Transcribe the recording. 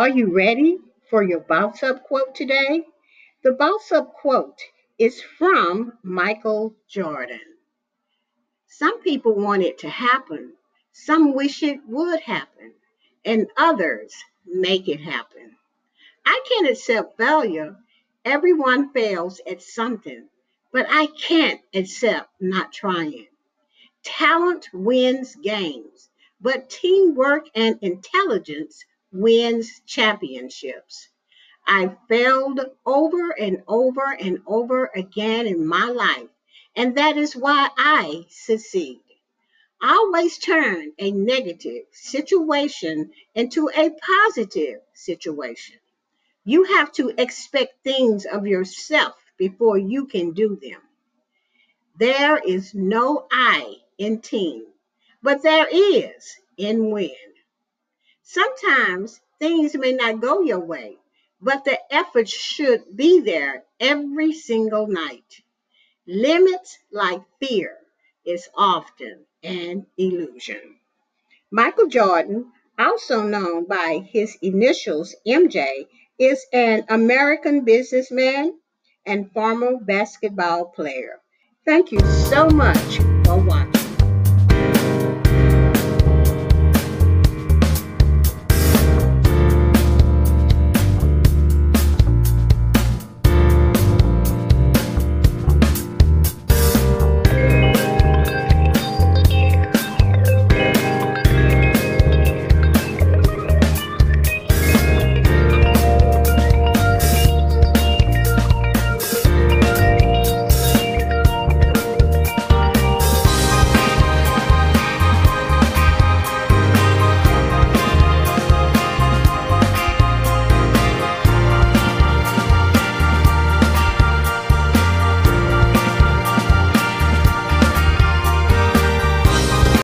Are you ready for your bounce up quote today? The bounce up quote is from Michael Jordan. Some people want it to happen, some wish it would happen, and others make it happen. I can't accept failure. Everyone fails at something, but I can't accept not trying. Talent wins games, but teamwork and intelligence wins championships. I failed over and over and over again in my life, and that is why I succeed. I Always turn a negative situation into a positive situation. You have to expect things of yourself before you can do them. There is no I in team, but there is in win. Sometimes things may not go your way, but the effort should be there every single night. Limits like fear is often an illusion. Michael Jordan, also known by his initials MJ, is an American businessman and former basketball player. Thank you so much for watching.